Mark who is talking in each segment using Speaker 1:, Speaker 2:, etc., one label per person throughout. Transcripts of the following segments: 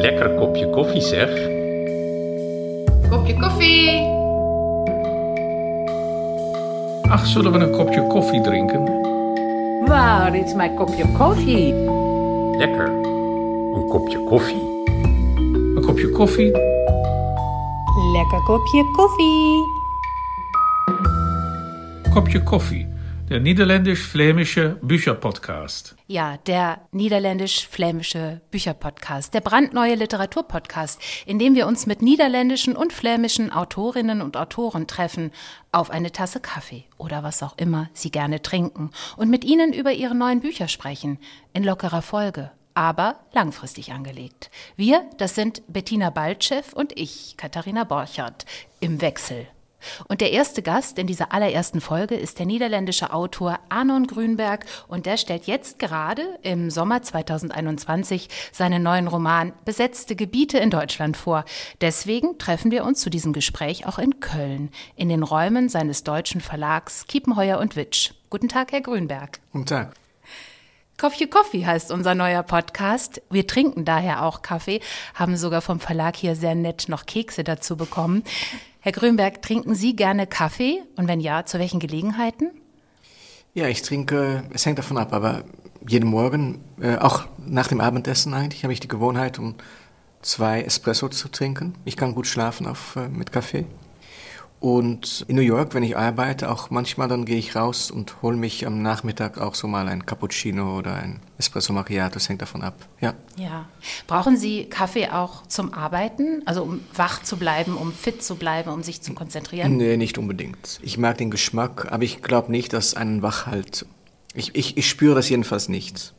Speaker 1: Lekker kopje koffie zeg.
Speaker 2: Kopje koffie.
Speaker 3: Ach, zullen we een kopje koffie drinken?
Speaker 4: Waar is mijn kopje koffie?
Speaker 1: Lekker. Een kopje koffie.
Speaker 3: Een kopje koffie?
Speaker 5: Lekker kopje koffie.
Speaker 3: Kopje koffie. Der niederländisch-flämische Bücherpodcast.
Speaker 6: Ja, der niederländisch-flämische Bücherpodcast, der brandneue Literaturpodcast, in dem wir uns mit niederländischen und flämischen Autorinnen und Autoren treffen, auf eine Tasse Kaffee oder was auch immer sie gerne trinken und mit ihnen über ihre neuen Bücher sprechen, in lockerer Folge, aber langfristig angelegt. Wir, das sind Bettina Baltschew und ich, Katharina Borchardt, im Wechsel. Und der erste Gast in dieser allerersten Folge ist der niederländische Autor Arnon Grünberg und der stellt jetzt gerade im Sommer 2021 seinen neuen Roman Besetzte Gebiete in Deutschland vor. Deswegen treffen wir uns zu diesem Gespräch auch in Köln, in den Räumen seines deutschen Verlags Kiepenheuer und Witsch. Guten Tag, Herr Grünberg.
Speaker 7: Guten Tag.
Speaker 6: Coffee Coffee heißt unser neuer Podcast. Wir trinken daher auch Kaffee, haben sogar vom Verlag hier sehr nett noch Kekse dazu bekommen. Herr Grünberg, trinken Sie gerne Kaffee? Und wenn ja, zu welchen Gelegenheiten?
Speaker 7: Ja, ich trinke, es hängt davon ab, aber jeden Morgen, äh, auch nach dem Abendessen eigentlich, habe ich die Gewohnheit, um zwei Espresso zu trinken. Ich kann gut schlafen auf, äh, mit Kaffee. Und in New York, wenn ich arbeite, auch manchmal dann gehe ich raus und hole mich am Nachmittag auch so mal ein Cappuccino oder ein Espresso Macchiato, das hängt davon ab. Ja.
Speaker 6: Ja. Brauchen Sie Kaffee auch zum Arbeiten, also um wach zu bleiben, um fit zu bleiben, um sich zu konzentrieren?
Speaker 7: Nee, nicht unbedingt. Ich mag den Geschmack, aber ich glaube nicht, dass einen wach hält. Ich, ich, ich spüre das jedenfalls nicht.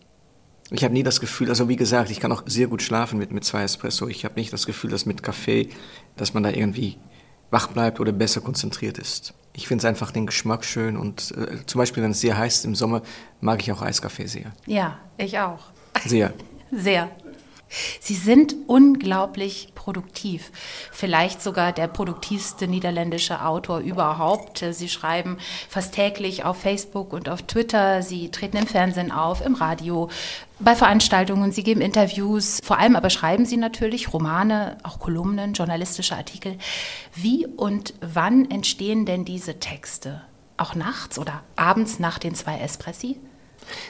Speaker 7: Ich habe nie das Gefühl, also wie gesagt, ich kann auch sehr gut schlafen mit, mit zwei Espresso. Ich habe nicht das Gefühl, dass mit Kaffee, dass man da irgendwie wach bleibt oder besser konzentriert ist. Ich finde einfach den Geschmack schön und äh, zum Beispiel, wenn es sehr heiß ist im Sommer, mag ich auch Eiskaffee sehr.
Speaker 6: Ja, ich auch.
Speaker 7: Sehr.
Speaker 6: Sehr. Sie sind unglaublich produktiv. Vielleicht sogar der produktivste niederländische Autor überhaupt. Sie schreiben fast täglich auf Facebook und auf Twitter. Sie treten im Fernsehen auf, im Radio, bei Veranstaltungen. Sie geben Interviews. Vor allem aber schreiben Sie natürlich Romane, auch Kolumnen, journalistische Artikel. Wie und wann entstehen denn diese Texte? Auch nachts oder abends nach den zwei Espressi?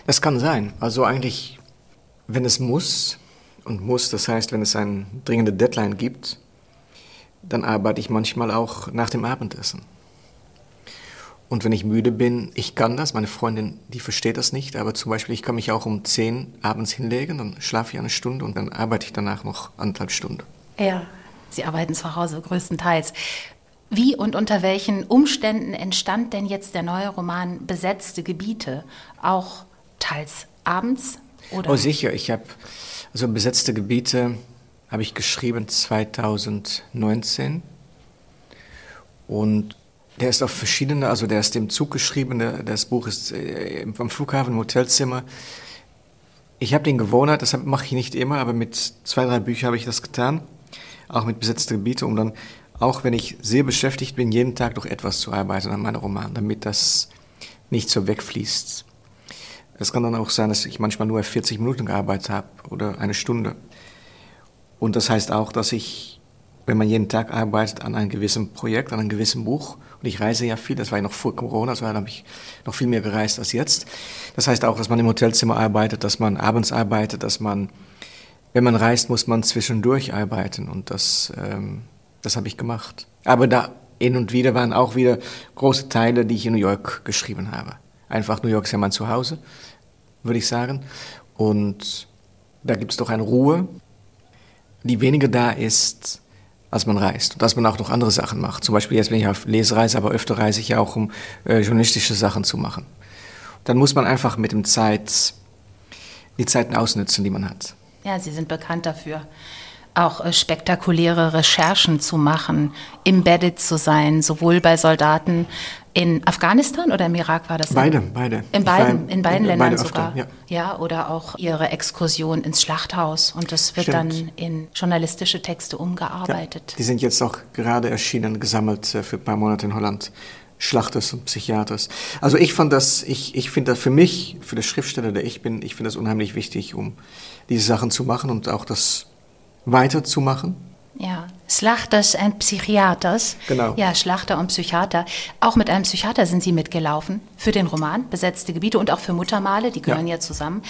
Speaker 7: Das kann sein. Also eigentlich, wenn es muss, und muss, das heißt, wenn es eine dringende Deadline gibt, dann arbeite ich manchmal auch nach dem Abendessen. Und wenn ich müde bin, ich kann das, meine Freundin, die versteht das nicht, aber zum Beispiel, ich kann mich auch um 10 abends hinlegen, dann schlafe ich eine Stunde und dann arbeite ich danach noch anderthalb Stunden.
Speaker 6: Ja, Sie arbeiten zu Hause größtenteils. Wie und unter welchen Umständen entstand denn jetzt der neue Roman Besetzte Gebiete? Auch teils abends? Oder?
Speaker 7: Oh, sicher. Ich habe also besetzte Gebiete habe ich geschrieben 2019 und der ist auf verschiedene, also der ist im Zug geschrieben, das Buch ist äh, am Flughafen im Hotelzimmer. Ich habe den Gewohnheit, das mache ich nicht immer, aber mit zwei, drei Büchern habe ich das getan, auch mit besetzten Gebieten, um dann, auch wenn ich sehr beschäftigt bin, jeden Tag durch etwas zu arbeiten an meinem Roman, damit das nicht so wegfließt. Es kann dann auch sein, dass ich manchmal nur 40 Minuten gearbeitet habe oder eine Stunde. Und das heißt auch, dass ich, wenn man jeden Tag arbeitet an einem gewissen Projekt, an einem gewissen Buch, und ich reise ja viel, das war ja noch vor Corona, also da habe ich noch viel mehr gereist als jetzt. Das heißt auch, dass man im Hotelzimmer arbeitet, dass man abends arbeitet, dass man, wenn man reist, muss man zwischendurch arbeiten. Und das, ähm, das habe ich gemacht. Aber da hin und wieder waren auch wieder große Teile, die ich in New York geschrieben habe. Einfach New York ist ja mein Zuhause, würde ich sagen. Und da gibt es doch eine Ruhe, die weniger da ist, als man reist. Und dass man auch noch andere Sachen macht. Zum Beispiel jetzt bin ich auf Lesereise, aber öfter reise ich ja auch, um äh, journalistische Sachen zu machen. Dann muss man einfach mit dem Zeit die Zeiten ausnutzen, die man hat.
Speaker 6: Ja, Sie sind bekannt dafür, auch äh, spektakuläre Recherchen zu machen, embedded zu sein, sowohl bei Soldaten in Afghanistan oder im Irak war das?
Speaker 7: Beide, beide.
Speaker 6: In beiden, in beiden Ländern
Speaker 7: beide
Speaker 6: sogar.
Speaker 7: Öfter, ja.
Speaker 6: ja, oder auch Ihre Exkursion ins Schlachthaus und das wird
Speaker 7: Stimmt.
Speaker 6: dann in journalistische Texte umgearbeitet.
Speaker 7: Ja, die sind jetzt auch gerade erschienen, gesammelt äh, für ein paar Monate in Holland. Schlachters und Psychiaters. Also ich fand das, ich, ich finde das für mich, für den Schriftsteller, der ich bin, ich finde das unheimlich wichtig, um diese Sachen zu machen und auch das weiterzumachen.
Speaker 6: Ja, Slachters and Psychiaters.
Speaker 7: Genau.
Speaker 6: Ja, Schlachter und Psychiater. Auch mit einem Psychiater sind Sie mitgelaufen für den Roman Besetzte Gebiete und auch für Muttermale, die gehören ja, ja zusammen.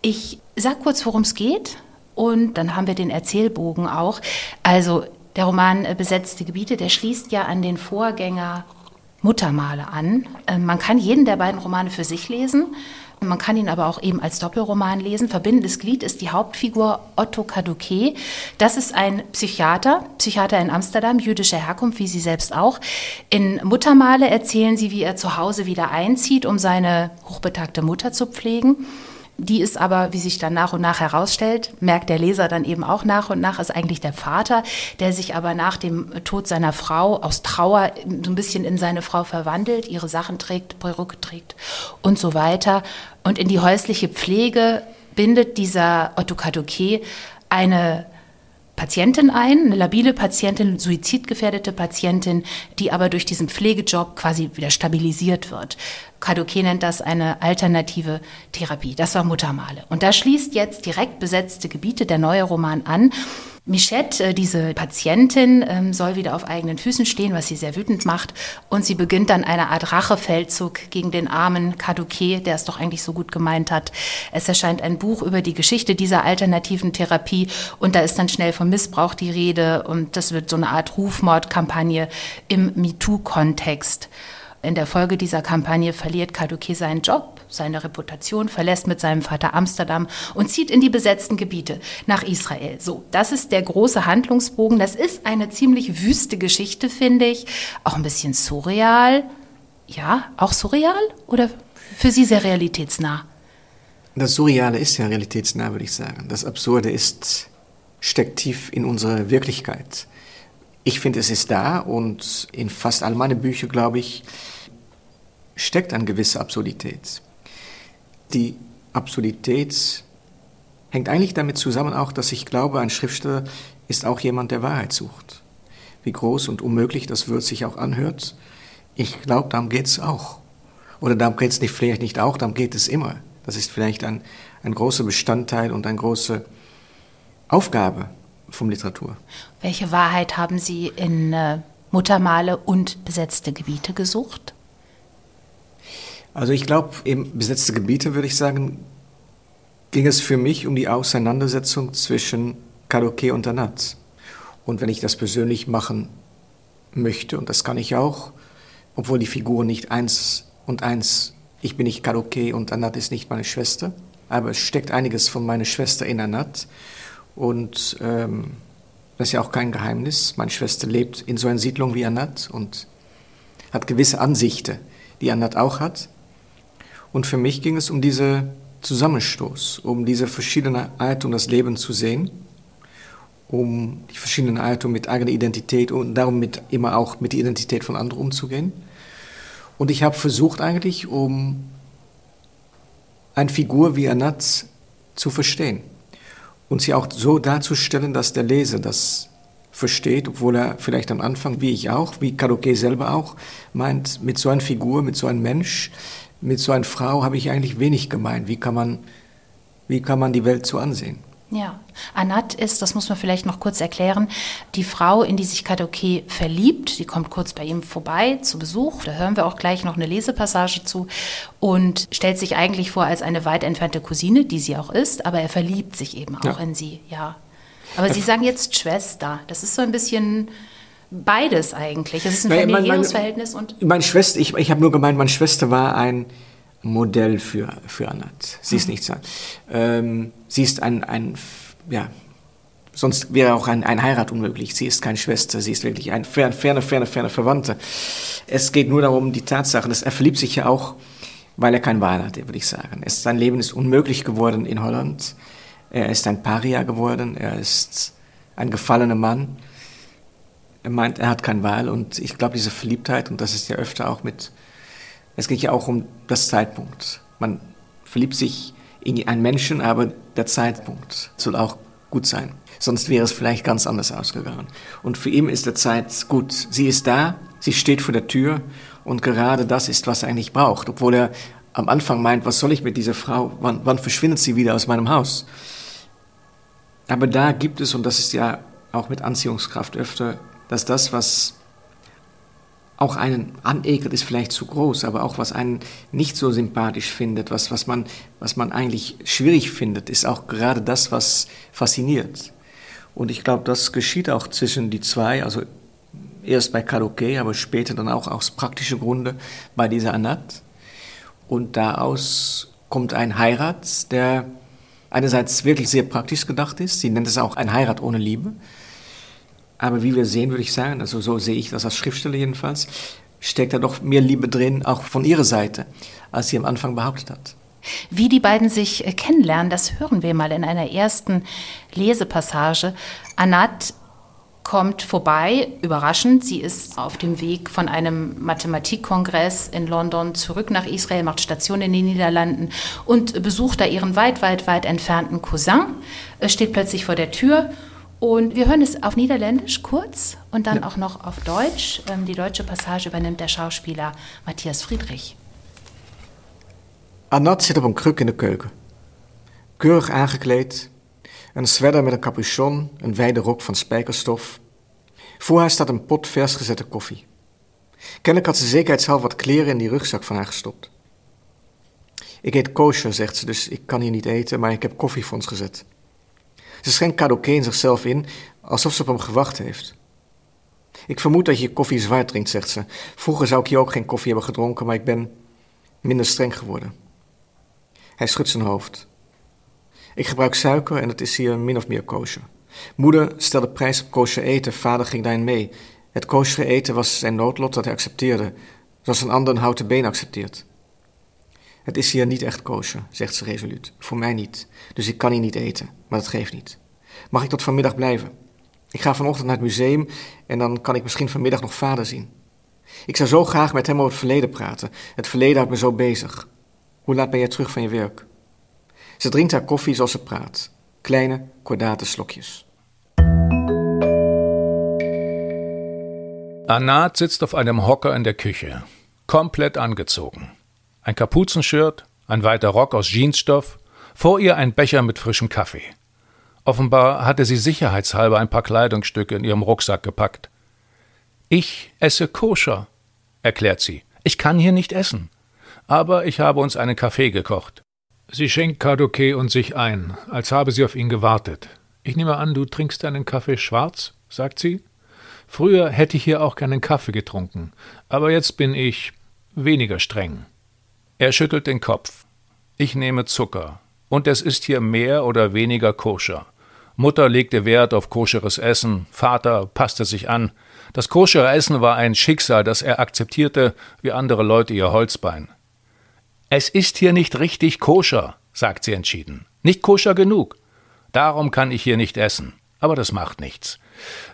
Speaker 6: Ich sag kurz, worum es geht und dann haben wir den Erzählbogen auch. Also der Roman äh, Besetzte Gebiete, der schließt ja an den Vorgänger Muttermale an. Ähm, man kann jeden der beiden Romane für sich lesen. Man kann ihn aber auch eben als Doppelroman lesen. Verbindendes Glied ist die Hauptfigur Otto Kaduke. Das ist ein Psychiater, Psychiater in Amsterdam, jüdischer Herkunft, wie sie selbst auch. In Muttermale erzählen sie, wie er zu Hause wieder einzieht, um seine hochbetagte Mutter zu pflegen. Die ist aber, wie sich dann nach und nach herausstellt, merkt der Leser dann eben auch nach und nach, ist eigentlich der Vater, der sich aber nach dem Tod seiner Frau aus Trauer so ein bisschen in seine Frau verwandelt, ihre Sachen trägt, Perücke trägt und so weiter. Und in die häusliche Pflege bindet dieser Otto Kaduke eine Patientin ein, eine labile Patientin, suizidgefährdete Patientin, die aber durch diesen Pflegejob quasi wieder stabilisiert wird. Kaduke nennt das eine alternative Therapie. Das war Muttermale. Und da schließt jetzt direkt besetzte Gebiete der neue Roman an. Michette, äh, diese Patientin, ähm, soll wieder auf eigenen Füßen stehen, was sie sehr wütend macht. Und sie beginnt dann eine Art Rachefeldzug gegen den armen Kaduke, der es doch eigentlich so gut gemeint hat. Es erscheint ein Buch über die Geschichte dieser alternativen Therapie und da ist dann schnell vom Missbrauch die Rede und das wird so eine Art Rufmordkampagne im MeToo-Kontext. In der Folge dieser Kampagne verliert Kaduke seinen Job, seine Reputation, verlässt mit seinem Vater Amsterdam und zieht in die besetzten Gebiete nach Israel. So, das ist der große Handlungsbogen. Das ist eine ziemlich wüste Geschichte, finde ich. Auch ein bisschen surreal. Ja, auch surreal oder für Sie sehr realitätsnah?
Speaker 7: Das Surreale ist ja realitätsnah, würde ich sagen. Das Absurde ist, steckt tief in unserer Wirklichkeit. Ich finde, es ist da und in fast all meinen Büchern, glaube ich, steckt eine gewisse Absurdität. Die Absurdität hängt eigentlich damit zusammen auch, dass ich glaube, ein Schriftsteller ist auch jemand, der Wahrheit sucht. Wie groß und unmöglich das Wort sich auch anhört, ich glaube, darum geht es auch. Oder darum geht es nicht, vielleicht nicht auch, darum geht es immer. Das ist vielleicht ein, ein großer Bestandteil und eine große Aufgabe von Literatur.
Speaker 6: Welche Wahrheit haben Sie in äh, Muttermale und besetzte Gebiete gesucht?
Speaker 7: Also ich glaube, in besetzte Gebiete würde ich sagen, ging es für mich um die Auseinandersetzung zwischen Karaoke und Anat. Und wenn ich das persönlich machen möchte, und das kann ich auch, obwohl die Figuren nicht eins und eins, ich bin nicht Karaoke und Anat ist nicht meine Schwester, aber es steckt einiges von meiner Schwester in Anat. Und ähm, das ist ja auch kein Geheimnis. Meine Schwester lebt in so einer Siedlung wie Anat und hat gewisse Ansichten, die Anat auch hat. Und für mich ging es um diesen Zusammenstoß, um diese verschiedenen Arten, das Leben zu sehen, um die verschiedenen Arten mit eigener Identität und darum mit, immer auch mit der Identität von anderen umzugehen. Und ich habe versucht eigentlich, um eine Figur wie Anat zu verstehen und sie auch so darzustellen, dass der Leser das versteht, obwohl er vielleicht am Anfang, wie ich auch, wie Karaoke selber auch, meint, mit so einer Figur, mit so einem Mensch, mit so einer Frau habe ich eigentlich wenig gemeint. Wie kann man, wie kann man die Welt so ansehen?
Speaker 6: Ja, Anat ist, das muss man vielleicht noch kurz erklären, die Frau, in die sich Kadoke verliebt. Die kommt kurz bei ihm vorbei zu Besuch. Da hören wir auch gleich noch eine Lesepassage zu und stellt sich eigentlich vor als eine weit entfernte Cousine, die sie auch ist, aber er verliebt sich eben auch ja. in sie, ja. Aber Sie sagen jetzt Schwester. Das ist so ein bisschen beides eigentlich. Es ist ein familiäres Verhältnis und.
Speaker 7: Meine Schwester, ich, ich habe nur gemeint, meine Schwester war ein Modell für, für Anat. Sie ist mhm. nicht so. Ähm, sie ist ein, ein, ja, sonst wäre auch ein, ein Heirat unmöglich. Sie ist keine Schwester, sie ist wirklich ein ferne, ferne, ferne, ferne Verwandte. Es geht nur darum, die Tatsache, dass er verliebt sich ja auch, weil er kein Wahl hatte, würde ich sagen. Es, sein Leben ist unmöglich geworden in Holland. Er ist ein Paria geworden, er ist ein gefallener Mann. Er meint, er hat keine Wahl und ich glaube, diese Verliebtheit, und das ist ja öfter auch mit es geht ja auch um das Zeitpunkt. Man verliebt sich in einen Menschen, aber der Zeitpunkt soll auch gut sein. Sonst wäre es vielleicht ganz anders ausgegangen. Und für ihn ist der Zeit gut. Sie ist da, sie steht vor der Tür und gerade das ist, was er eigentlich braucht. Obwohl er am Anfang meint, was soll ich mit dieser Frau? Wann, wann verschwindet sie wieder aus meinem Haus? Aber da gibt es, und das ist ja auch mit Anziehungskraft öfter, dass das, was auch einen anekelt, ist vielleicht zu groß, aber auch was einen nicht so sympathisch findet, was, was, man, was man eigentlich schwierig findet, ist auch gerade das, was fasziniert. Und ich glaube, das geschieht auch zwischen die zwei, also erst bei Karaoke, aber später dann auch aus praktischen Gründen bei dieser Anat. Und daraus kommt ein Heirat, der einerseits wirklich sehr praktisch gedacht ist. Sie nennt es auch ein Heirat ohne Liebe. Aber wie wir sehen, würde ich sagen, also so sehe ich das als Schriftsteller jedenfalls, steckt da doch mehr Liebe drin, auch von ihrer Seite, als sie am Anfang behauptet hat.
Speaker 6: Wie die beiden sich äh, kennenlernen, das hören wir mal in einer ersten Lesepassage. Anat kommt vorbei, überraschend. Sie ist auf dem Weg von einem Mathematikkongress in London zurück nach Israel, macht Station in den Niederlanden und besucht da ihren weit, weit, weit entfernten Cousin, steht plötzlich vor der Tür und wir hören es auf Niederländisch kurz und dann ja. auch noch auf Deutsch. Ähm, die deutsche Passage übernimmt der Schauspieler Matthias Friedrich.
Speaker 7: Anat zit op een kruk in de keuken. Keurig aangekleed, een sweater met een capuchon, een wijde rok van spijkerstof. Voor haar staat een pot vers gezette koffie. Kennelijk had ze zekerheidshalve wat kleren in die rugzak van haar gestopt. Ik eet kosher, zegt ze, dus ik kan hier niet eten, maar ik heb koffie voor ons gezet. Ze schenkt Kadoké in zichzelf in, alsof ze op hem gewacht heeft. Ik vermoed dat je koffie zwaar drinkt, zegt ze. Vroeger zou ik hier ook geen koffie hebben gedronken, maar ik ben minder streng geworden. Hij schudt zijn hoofd. Ik gebruik suiker en het is hier min of meer kosher. Moeder stelde prijs op kosher eten, vader ging daarin mee. Het kosher eten was zijn noodlot dat hij accepteerde, zoals een ander een houten been accepteert. Het is hier niet echt kosher, zegt ze resoluut. Voor mij niet. Dus ik kan hier niet eten, maar dat geeft niet. Mag ik tot vanmiddag blijven? Ik ga vanochtend naar het museum en dan kan ik misschien vanmiddag nog vader zien. Ik zou zo graag met hem over het verleden praten. Het verleden houdt me zo bezig. Hoe laat ben jij terug van je werk? Ze drinkt haar koffie zoals ze praat. Kleine, kordate slokjes.
Speaker 3: Anat sitzt auf einem Hocker in der Küche, komplett angezogen. Ein Kapuzenshirt, ein weiter Rock aus Jeansstoff, vor ihr ein Becher mit frischem Kaffee. Offenbar hatte sie sicherheitshalber ein paar Kleidungsstücke in ihrem Rucksack gepackt. Ich esse koscher, erklärt sie. Ich kann hier nicht essen. Aber ich habe uns einen Kaffee gekocht. Sie schenkt Kadoke und sich ein, als habe sie auf ihn gewartet. Ich nehme an, du trinkst deinen Kaffee schwarz, sagt sie. Früher hätte ich hier auch keinen Kaffee getrunken, aber jetzt bin ich weniger streng. Er schüttelt den Kopf. Ich nehme Zucker. Und es ist hier mehr oder weniger koscher. Mutter legte Wert auf koscheres Essen, Vater passte sich an. Das koschere Essen war ein Schicksal, das er akzeptierte, wie andere Leute ihr Holzbein. Es ist hier nicht richtig koscher, sagt sie entschieden. Nicht koscher genug. Darum kann ich hier nicht essen. Aber das macht nichts.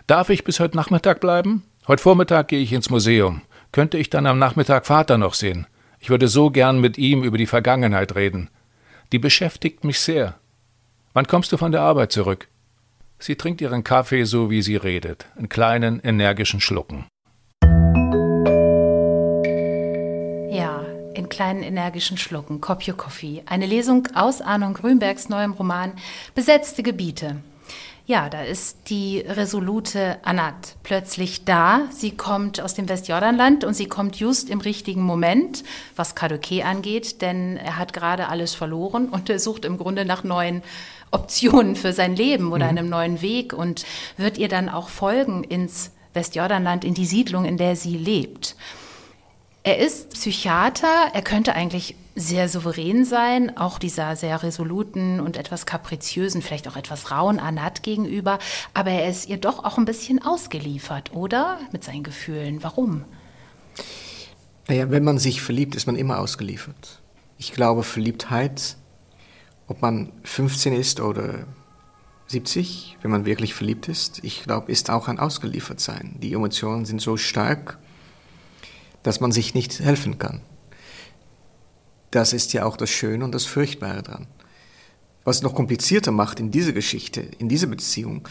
Speaker 3: Darf ich bis heute Nachmittag bleiben? Heute Vormittag gehe ich ins Museum. Könnte ich dann am Nachmittag Vater noch sehen? Ich würde so gern mit ihm über die Vergangenheit reden. Die beschäftigt mich sehr. Wann kommst du von der Arbeit zurück? Sie trinkt ihren Kaffee so, wie sie redet, in kleinen, energischen Schlucken.
Speaker 6: in kleinen energischen Schlucken. Kopje Coffee. Eine Lesung aus Arnon Grünbergs neuem Roman Besetzte Gebiete. Ja, da ist die resolute Anat plötzlich da. Sie kommt aus dem Westjordanland und sie kommt just im richtigen Moment, was Kadoke angeht, denn er hat gerade alles verloren und er sucht im Grunde nach neuen Optionen für sein Leben oder mhm. einem neuen Weg und wird ihr dann auch folgen ins Westjordanland, in die Siedlung, in der sie lebt. Er ist Psychiater, er könnte eigentlich sehr souverän sein, auch dieser sehr resoluten und etwas kapriziösen, vielleicht auch etwas rauen Anat gegenüber, aber er ist ihr doch auch ein bisschen ausgeliefert, oder? Mit seinen Gefühlen. Warum?
Speaker 7: Naja, wenn man sich verliebt, ist man immer ausgeliefert. Ich glaube, Verliebtheit, ob man 15 ist oder 70, wenn man wirklich verliebt ist, ich glaube, ist auch ein Ausgeliefertsein. Die Emotionen sind so stark, dass man sich nicht helfen kann. Das ist ja auch das Schöne und das Furchtbare dran. Was noch komplizierter macht in dieser Geschichte, in dieser Beziehung,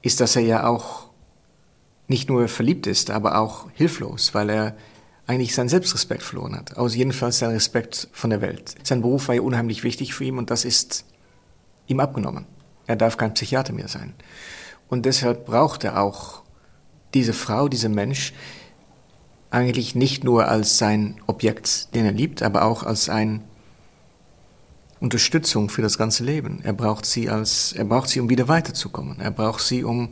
Speaker 7: ist, dass er ja auch nicht nur verliebt ist, aber auch hilflos, weil er eigentlich seinen Selbstrespekt verloren hat. Also jedenfalls seinen Respekt von der Welt. Sein Beruf war ja unheimlich wichtig für ihn und das ist ihm abgenommen. Er darf kein Psychiater mehr sein. Und deshalb braucht er auch diese Frau, dieser Mensch, eigentlich nicht nur als sein Objekt, den er liebt, aber auch als eine Unterstützung für das ganze Leben. Er braucht sie als, er braucht sie, um wieder weiterzukommen. Er braucht sie, um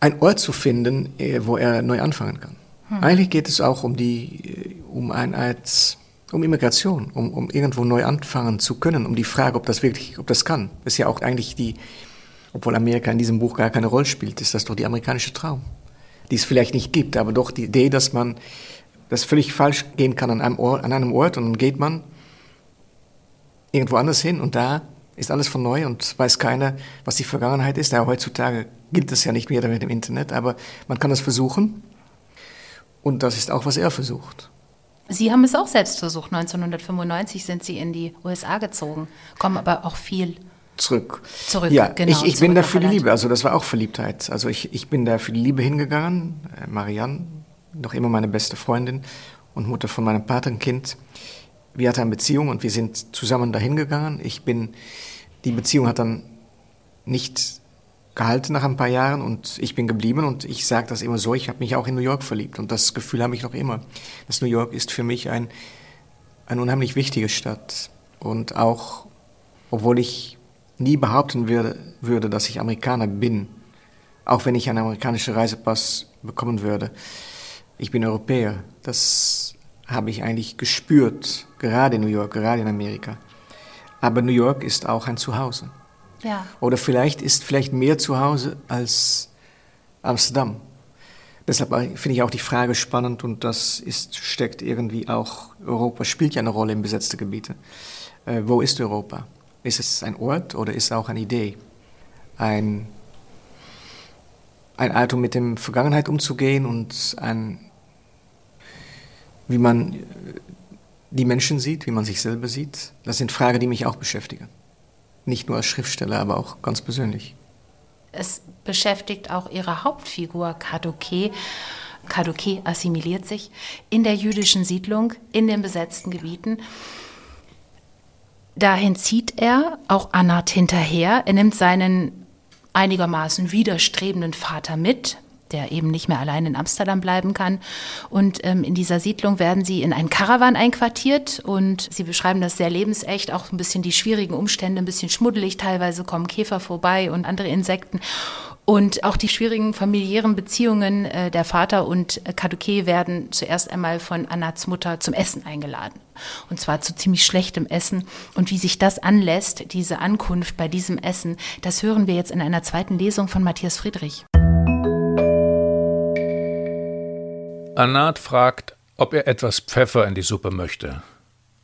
Speaker 7: einen Ort zu finden, äh, wo er neu anfangen kann. Hm. Eigentlich geht es auch um die, äh, um ein Art, um Immigration, um, um irgendwo neu anfangen zu können, um die Frage, ob das wirklich, ob das kann. Das ist ja auch eigentlich die, obwohl Amerika in diesem Buch gar keine Rolle spielt, ist das doch die amerikanische Traum die es vielleicht nicht gibt, aber doch die Idee, dass man das völlig falsch gehen kann an einem Ort, an einem Ort und dann geht man irgendwo anders hin und da ist alles von neu und weiß keiner, was die Vergangenheit ist. Ja, heutzutage gilt es ja nicht mehr mit dem Internet, aber man kann es versuchen und das ist auch, was er versucht.
Speaker 6: Sie haben es auch selbst versucht. 1995 sind Sie in die USA gezogen, kommen aber auch viel
Speaker 7: zurück.
Speaker 6: Zurück,
Speaker 7: ja,
Speaker 6: genau.
Speaker 7: Ich, ich bin da für die Liebe, also das war auch Verliebtheit. Also ich, ich bin da für die Liebe hingegangen. Äh, Marianne, noch immer meine beste Freundin und Mutter von meinem Patenkind. Wir hatten eine Beziehung und wir sind zusammen dahin gegangen. Ich bin, die Beziehung hat dann nicht gehalten nach ein paar Jahren und ich bin geblieben und ich sage das immer so, ich habe mich auch in New York verliebt und das Gefühl habe ich noch immer. Das New York ist für mich ein, eine unheimlich wichtige Stadt und auch, obwohl ich nie behaupten würde, würde, dass ich Amerikaner bin, auch wenn ich einen amerikanischen Reisepass bekommen würde. Ich bin Europäer. Das habe ich eigentlich gespürt, gerade in New York, gerade in Amerika. Aber New York ist auch ein Zuhause.
Speaker 6: Ja.
Speaker 7: Oder vielleicht ist vielleicht mehr Zuhause als Amsterdam. Deshalb finde ich auch die Frage spannend und das ist, steckt irgendwie auch, Europa spielt ja eine Rolle in besetzte Gebiete. Äh, wo ist Europa? Ist es ein Ort oder ist es auch eine Idee? Ein, ein Art, um mit der Vergangenheit umzugehen und ein, wie man die Menschen sieht, wie man sich selber sieht. Das sind Fragen, die mich auch beschäftigen. Nicht nur als Schriftsteller, aber auch ganz persönlich.
Speaker 6: Es beschäftigt auch ihre Hauptfigur Kadoke. Kadoke assimiliert sich in der jüdischen Siedlung, in den besetzten Gebieten. Dahin zieht er, auch Anat hinterher. Er nimmt seinen einigermaßen widerstrebenden Vater mit, der eben nicht mehr allein in Amsterdam bleiben kann. Und ähm, in dieser Siedlung werden sie in einen Karawan einquartiert und sie beschreiben das sehr lebensecht, auch ein bisschen die schwierigen Umstände, ein bisschen schmuddelig. Teilweise kommen Käfer vorbei und andere Insekten. Und auch die schwierigen familiären Beziehungen äh, der Vater und äh, Kaduke werden zuerst einmal von Anats Mutter zum Essen eingeladen. Und zwar zu ziemlich schlechtem Essen. Und wie sich das anlässt, diese Ankunft bei diesem Essen, das hören wir jetzt in einer zweiten Lesung von Matthias Friedrich.
Speaker 3: Anat fragt, ob er etwas Pfeffer in die Suppe möchte.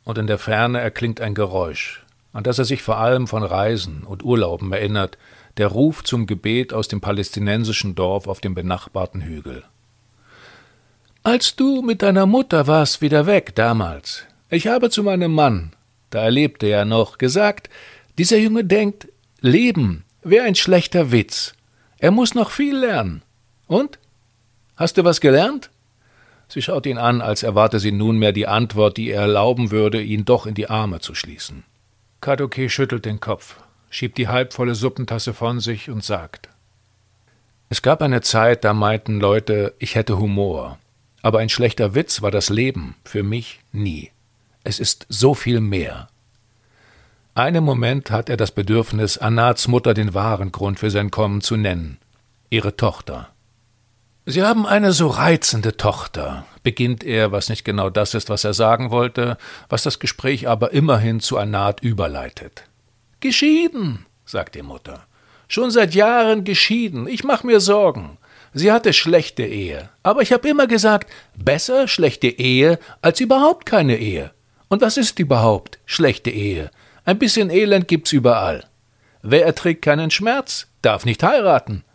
Speaker 3: Und in der Ferne erklingt ein Geräusch, an das er sich vor allem von Reisen und Urlauben erinnert, der Ruf zum Gebet aus dem palästinensischen Dorf auf dem benachbarten Hügel. Als du mit deiner Mutter warst wieder weg damals, ich habe zu meinem Mann, da er lebte ja noch, gesagt, dieser Junge denkt, Leben wäre ein schlechter Witz. Er muss noch viel lernen. Und? Hast du was gelernt? Sie schaut ihn an, als erwarte sie nunmehr die Antwort, die er erlauben würde, ihn doch in die Arme zu schließen. Kadoke schüttelt den Kopf schiebt die halbvolle Suppentasse von sich und sagt Es gab eine Zeit, da meinten Leute, ich hätte Humor. Aber ein schlechter Witz war das Leben, für mich nie. Es ist so viel mehr. Einen Moment hat er das Bedürfnis, Anats Mutter den wahren Grund für sein Kommen zu nennen. Ihre Tochter. Sie haben eine so reizende Tochter, beginnt er, was nicht genau das ist, was er sagen wollte, was das Gespräch aber immerhin zu Anat überleitet. Geschieden, sagt die Mutter. Schon seit Jahren geschieden. Ich mach mir Sorgen. Sie hatte schlechte Ehe. Aber ich habe immer gesagt, besser schlechte Ehe als überhaupt keine Ehe. Und was ist überhaupt schlechte Ehe? Ein bisschen Elend gibt's überall. Wer erträgt keinen Schmerz, darf nicht heiraten.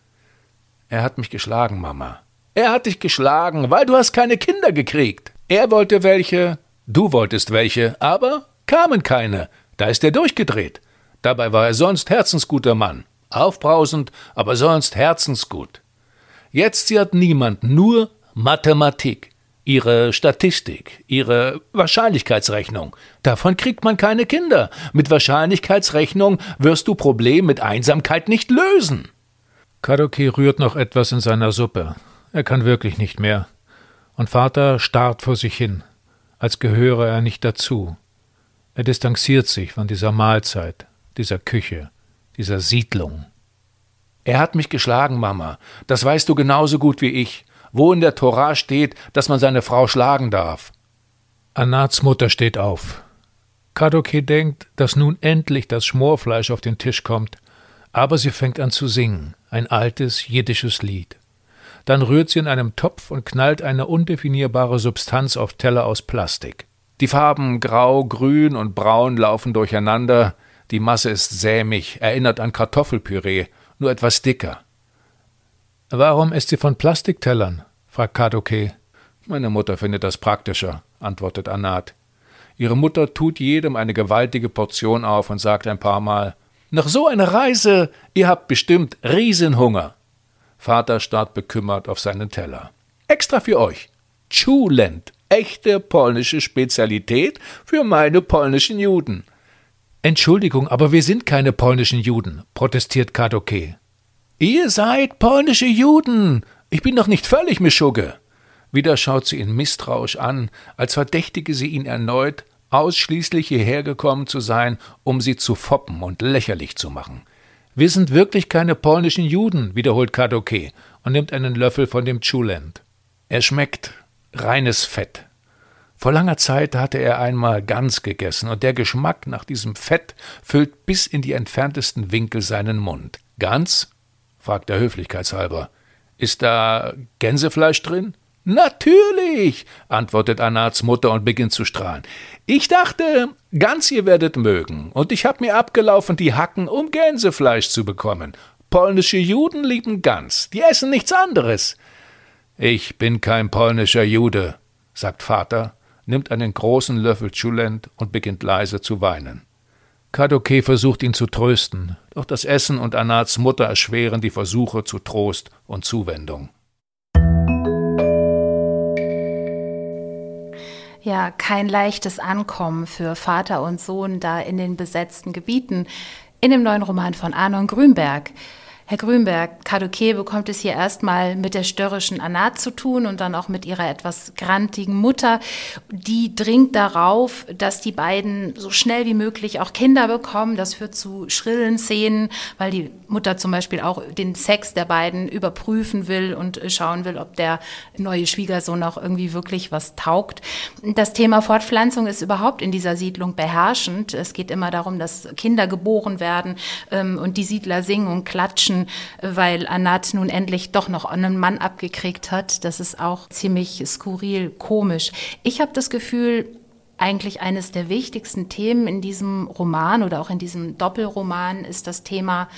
Speaker 3: Er hat mich geschlagen, Mama. Er hat dich geschlagen, weil du hast keine Kinder gekriegt. Er wollte welche, du wolltest welche, aber kamen keine. Da ist er durchgedreht. Dabei war er sonst herzensguter Mann. Aufbrausend, aber sonst herzensgut. Jetzt sie hat niemand, nur Mathematik. Ihre Statistik, Ihre Wahrscheinlichkeitsrechnung. Davon kriegt man keine Kinder. Mit Wahrscheinlichkeitsrechnung wirst du Problem mit Einsamkeit nicht lösen. Kadoki rührt noch etwas in seiner Suppe. Er kann wirklich nicht mehr. Und Vater starrt vor sich hin, als gehöre er nicht dazu. Er distanziert sich von dieser Mahlzeit, dieser Küche, dieser Siedlung. Er hat mich geschlagen, Mama. Das weißt du genauso gut wie ich wo in der Tora steht, dass man seine Frau schlagen darf. Anats Mutter steht auf. Kadoke denkt, dass nun endlich das Schmorfleisch auf den Tisch kommt, aber sie fängt an zu singen, ein altes jiddisches Lied. Dann rührt sie in einem Topf und knallt eine undefinierbare Substanz auf Teller aus Plastik. Die Farben Grau, Grün und Braun laufen durcheinander, die Masse ist sämig, erinnert an Kartoffelpüree, nur etwas dicker. Warum isst sie von Plastiktellern? fragt Kadoke. Meine Mutter findet das praktischer, antwortet Anat. Ihre Mutter tut jedem eine gewaltige Portion auf und sagt ein paar Mal: Nach so einer Reise, ihr habt bestimmt Riesenhunger. Vater starrt bekümmert auf seinen Teller. Extra für euch. Chulent, echte polnische Spezialität für meine polnischen Juden. Entschuldigung, aber wir sind keine polnischen Juden, protestiert Kadoke. Ihr seid polnische Juden. Ich bin doch nicht völlig Mischugge. Wieder schaut sie ihn misstrauisch an, als verdächtige sie ihn erneut, ausschließlich hierher gekommen zu sein, um sie zu foppen und lächerlich zu machen. Wir sind wirklich keine polnischen Juden, wiederholt Kadoke und nimmt einen Löffel von dem Chulent. Er schmeckt reines Fett. Vor langer Zeit hatte er einmal Gans gegessen, und der Geschmack nach diesem Fett füllt bis in die entferntesten Winkel seinen Mund. Gans fragt er höflichkeitshalber. Ist da Gänsefleisch drin? Natürlich, antwortet Anats Mutter und beginnt zu strahlen. Ich dachte, ganz ihr werdet mögen, und ich hab mir abgelaufen die Hacken, um Gänsefleisch zu bekommen. Polnische Juden lieben Gans, die essen nichts anderes. Ich bin kein polnischer Jude, sagt Vater, nimmt einen großen Löffel Chulent und beginnt leise zu weinen. Kadoke versucht ihn zu trösten, doch das Essen und Anats Mutter erschweren die Versuche zu Trost und Zuwendung.
Speaker 6: Ja, kein leichtes Ankommen für Vater und Sohn da in den besetzten Gebieten. In dem neuen Roman von Arnon Grünberg. Herr Grünberg, Kaduke bekommt es hier erstmal mit der störrischen Anat zu tun und dann auch mit ihrer etwas grantigen Mutter. Die dringt darauf, dass die beiden so schnell wie möglich auch Kinder bekommen. Das führt zu schrillen Szenen, weil die Mutter zum Beispiel auch den Sex der beiden überprüfen will und schauen will, ob der neue Schwiegersohn auch irgendwie wirklich was taugt. Das Thema Fortpflanzung ist überhaupt in dieser Siedlung beherrschend. Es geht immer darum, dass Kinder geboren werden ähm, und die Siedler singen und klatschen weil Anat nun endlich doch noch einen Mann abgekriegt hat. Das ist auch ziemlich skurril, komisch. Ich habe das Gefühl, eigentlich eines der wichtigsten Themen in diesem Roman oder auch in diesem Doppelroman ist das Thema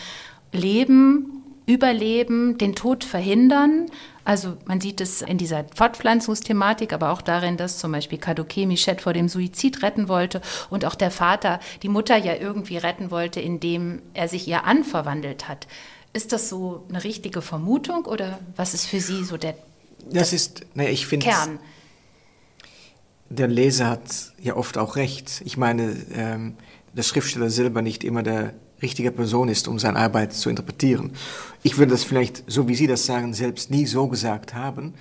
Speaker 6: Leben, Überleben, den Tod verhindern. Also man sieht es in dieser Fortpflanzungsthematik, aber auch darin, dass zum Beispiel Kadoke Michette vor dem Suizid retten wollte und auch der Vater die Mutter ja irgendwie retten wollte, indem er sich ihr anverwandelt hat. Ist das so eine richtige Vermutung oder was ist für Sie so der
Speaker 7: das ist, ne, ich finde, Kern? Der Leser hat ja oft auch recht. Ich meine, ähm, der Schriftsteller selber nicht immer der richtige Person ist, um seine Arbeit zu interpretieren. Ich würde das vielleicht, so wie Sie das sagen, selbst nie so gesagt haben.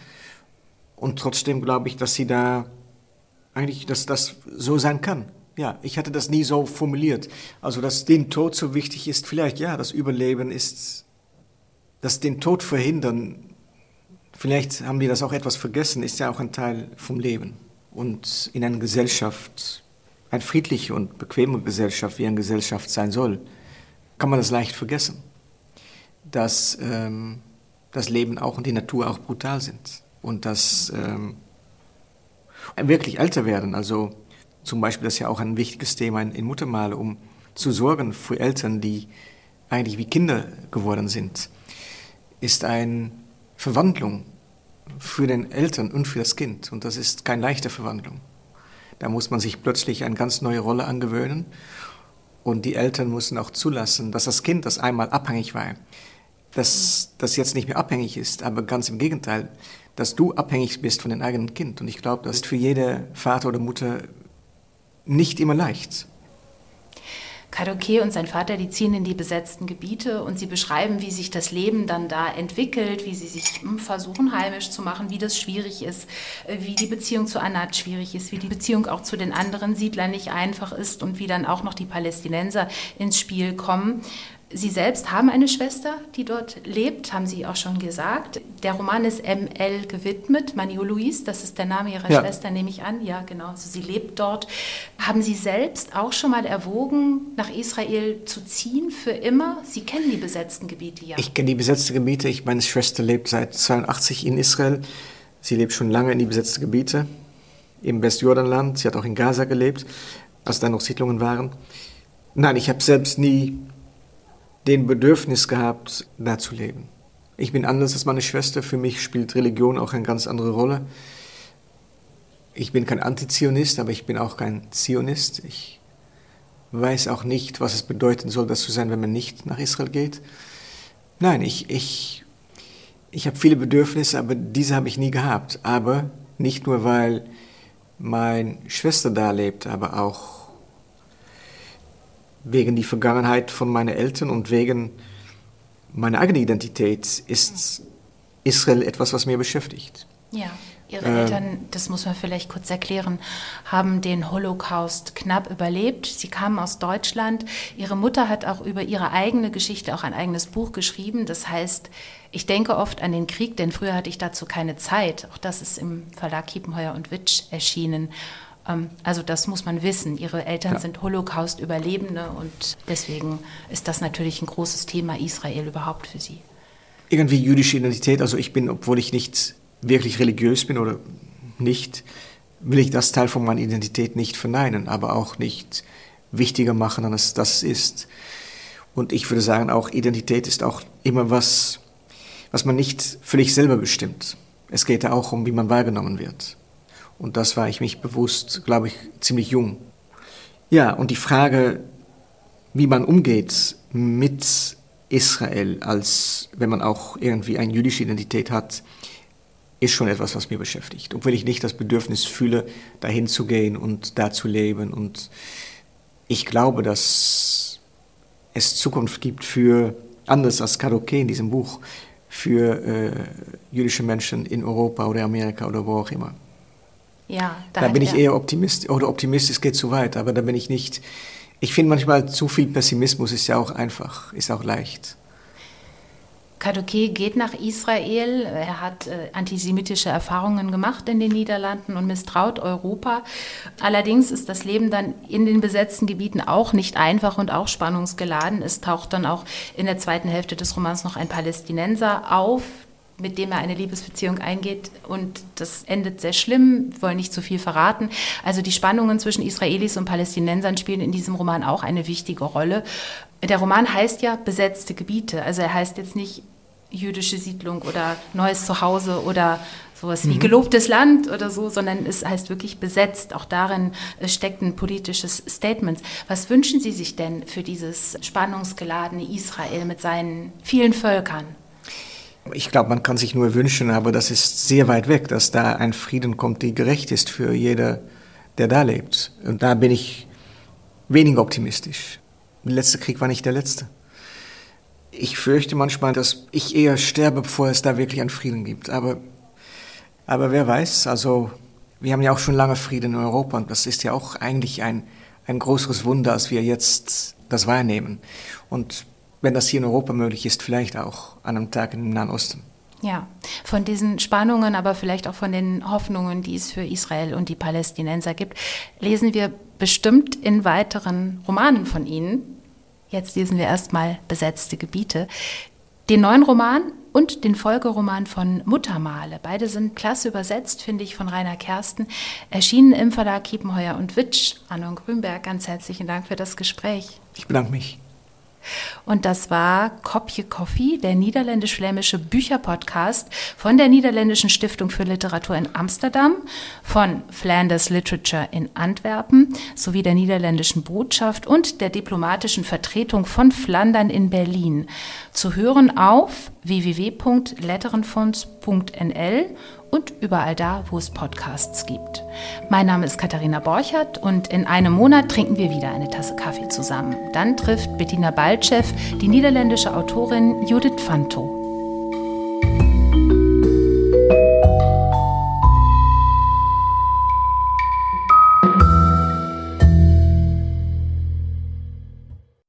Speaker 7: Und trotzdem glaube ich, dass Sie da eigentlich, dass das so sein kann. Ja, ich hatte das nie so formuliert. Also, dass den Tod so wichtig ist, vielleicht ja, das Überleben ist, dass den Tod verhindern, vielleicht haben die das auch etwas vergessen, ist ja auch ein Teil vom Leben. Und in einer Gesellschaft, eine friedliche und bequeme Gesellschaft, wie eine Gesellschaft sein soll, kann man das leicht vergessen, dass ähm, das Leben auch und die Natur auch brutal sind und dass ähm, wirklich älter werden, also zum Beispiel, das ist ja auch ein wichtiges Thema in, Muttermale, um zu sorgen für Eltern, die eigentlich wie Kinder geworden sind, ist eine Verwandlung für den Eltern und für das Kind. Und das ist keine leichte Verwandlung. Da muss man sich plötzlich eine ganz neue Rolle angewöhnen. Und die Eltern müssen auch zulassen, dass das Kind, das einmal abhängig war, dass das jetzt nicht mehr abhängig ist, aber ganz im Gegenteil, dass du abhängig bist von deinem eigenen Kind. Und ich glaube, das ist für jede Vater oder Mutter nicht immer leicht.
Speaker 6: Kadoke und sein Vater, die ziehen in die besetzten Gebiete und sie beschreiben, wie sich das Leben dann da entwickelt, wie sie sich hm, versuchen heimisch zu machen, wie das schwierig ist, äh, wie die Beziehung zu Anat schwierig ist, wie die Beziehung auch zu den anderen Siedlern nicht einfach ist und wie dann auch noch die Palästinenser ins Spiel kommen. Sie selbst haben eine Schwester, die dort lebt, haben Sie auch schon gesagt. Der Roman ist ML gewidmet, Manio Louise, das ist der Name Ihrer ja. Schwester, nehme ich an. Ja, genau, also sie lebt dort. Haben Sie selbst auch schon mal erwogen, nach Israel zu ziehen für immer? Sie kennen die besetzten Gebiete ja.
Speaker 7: Ich kenne die besetzten Gebiete. Ich, meine Schwester lebt seit 82 in Israel. Sie lebt schon lange in die besetzten Gebiete im Westjordanland. Sie hat auch in Gaza gelebt, als da noch Siedlungen waren. Nein, ich habe selbst nie den Bedürfnis gehabt, da zu leben. Ich bin anders als meine Schwester. Für mich spielt Religion auch eine ganz andere Rolle. Ich bin kein Antizionist, aber ich bin auch kein Zionist. Ich weiß auch nicht, was es bedeuten soll, das zu sein, wenn man nicht nach Israel geht. Nein, ich, ich, ich habe viele Bedürfnisse, aber diese habe ich nie gehabt. Aber nicht nur, weil meine Schwester da lebt, aber auch wegen die Vergangenheit von meinen Eltern und wegen meiner eigenen Identität ist Israel etwas, was mir beschäftigt.
Speaker 6: Ja, Ihre äh, Eltern, das muss man vielleicht kurz erklären, haben den Holocaust knapp überlebt. Sie kamen aus Deutschland. Ihre Mutter hat auch über ihre eigene Geschichte auch ein eigenes Buch geschrieben. Das heißt, ich denke oft an den Krieg, denn früher hatte ich dazu keine Zeit. Auch das ist im Verlag Kiepenheuer und Witsch erschienen. Ähm, also das muss man wissen. Ihre Eltern ja. sind Holocaust-Überlebende und deswegen ist das natürlich ein großes Thema Israel überhaupt für Sie.
Speaker 7: Irgendwie jüdische Identität, also ich bin, obwohl ich nicht wirklich religiös bin oder nicht, will ich das Teil von meiner Identität nicht verneinen, aber auch nicht wichtiger machen, als das ist. Und ich würde sagen, auch Identität ist auch immer was, was man nicht völlig selber bestimmt. Es geht ja auch um, wie man wahrgenommen wird. Und das war ich mich bewusst, glaube ich, ziemlich jung. Ja, und die Frage, wie man umgeht mit Israel, als wenn man auch irgendwie eine jüdische Identität hat, ist schon etwas, was mir beschäftigt. Obwohl ich nicht das Bedürfnis fühle, dahin zu gehen und da zu leben. Und ich glaube, dass es Zukunft gibt für, anders als Kadoke in diesem Buch, für äh, jüdische Menschen in Europa oder Amerika oder wo auch immer.
Speaker 6: Ja,
Speaker 7: da, da bin ich eher Optimist oder optimistisch geht zu weit, aber da bin ich nicht. Ich finde manchmal zu viel Pessimismus ist ja auch einfach, ist auch leicht.
Speaker 6: Kaduke geht nach Israel. Er hat äh, antisemitische Erfahrungen gemacht in den Niederlanden und misstraut Europa. Allerdings ist das Leben dann in den besetzten Gebieten auch nicht einfach und auch spannungsgeladen. Es taucht dann auch in der zweiten Hälfte des Romans noch ein Palästinenser auf, mit dem er eine Liebesbeziehung eingeht und das endet sehr schlimm, wir wollen nicht zu viel verraten. Also die Spannungen zwischen Israelis und Palästinensern spielen in diesem Roman auch eine wichtige Rolle. Der Roman heißt ja besetzte Gebiete, also er heißt jetzt nicht jüdische Siedlung oder neues Zuhause oder sowas wie mhm. gelobtes Land oder so, sondern es heißt wirklich besetzt. Auch darin steckt ein politisches Statement. Was wünschen Sie sich denn für dieses spannungsgeladene Israel mit seinen vielen Völkern?
Speaker 7: Ich glaube, man kann sich nur wünschen, aber das ist sehr weit weg, dass da ein Frieden kommt, der gerecht ist für jeder, der da lebt. Und da bin ich weniger optimistisch. Der letzte Krieg war nicht der letzte. Ich fürchte manchmal, dass ich eher sterbe, bevor es da wirklich einen Frieden gibt. Aber, aber wer weiß, also wir haben ja auch schon lange Frieden in Europa und das ist ja auch eigentlich ein, ein größeres Wunder, als wir jetzt das wahrnehmen. Und wenn das hier in Europa möglich ist, vielleicht auch an einem Tag im Nahen Osten.
Speaker 6: Ja, von diesen Spannungen, aber vielleicht auch von den Hoffnungen, die es für Israel und die Palästinenser gibt, lesen wir bestimmt in weiteren Romanen von Ihnen. Jetzt lesen wir erstmal Besetzte Gebiete. Den neuen Roman und den Folgeroman von Muttermale. Beide sind klasse übersetzt, finde ich, von Rainer Kersten. Erschienen im Verlag Kiepenheuer und Witsch. Anno Grünberg, ganz herzlichen Dank für das Gespräch.
Speaker 7: Ich bedanke mich.
Speaker 6: Und das war Kopje Coffee, der niederländisch-flämische Bücherpodcast von der Niederländischen Stiftung für Literatur in Amsterdam, von Flanders Literature in Antwerpen sowie der niederländischen Botschaft und der diplomatischen Vertretung von Flandern in Berlin. Zu hören auf www.letterenfonds.nl und überall da, wo es Podcasts gibt. Mein Name ist Katharina Borchert und in einem Monat trinken wir wieder eine Tasse Kaffee zusammen. Dann trifft Bettina Baltschew die niederländische Autorin Judith Fanto.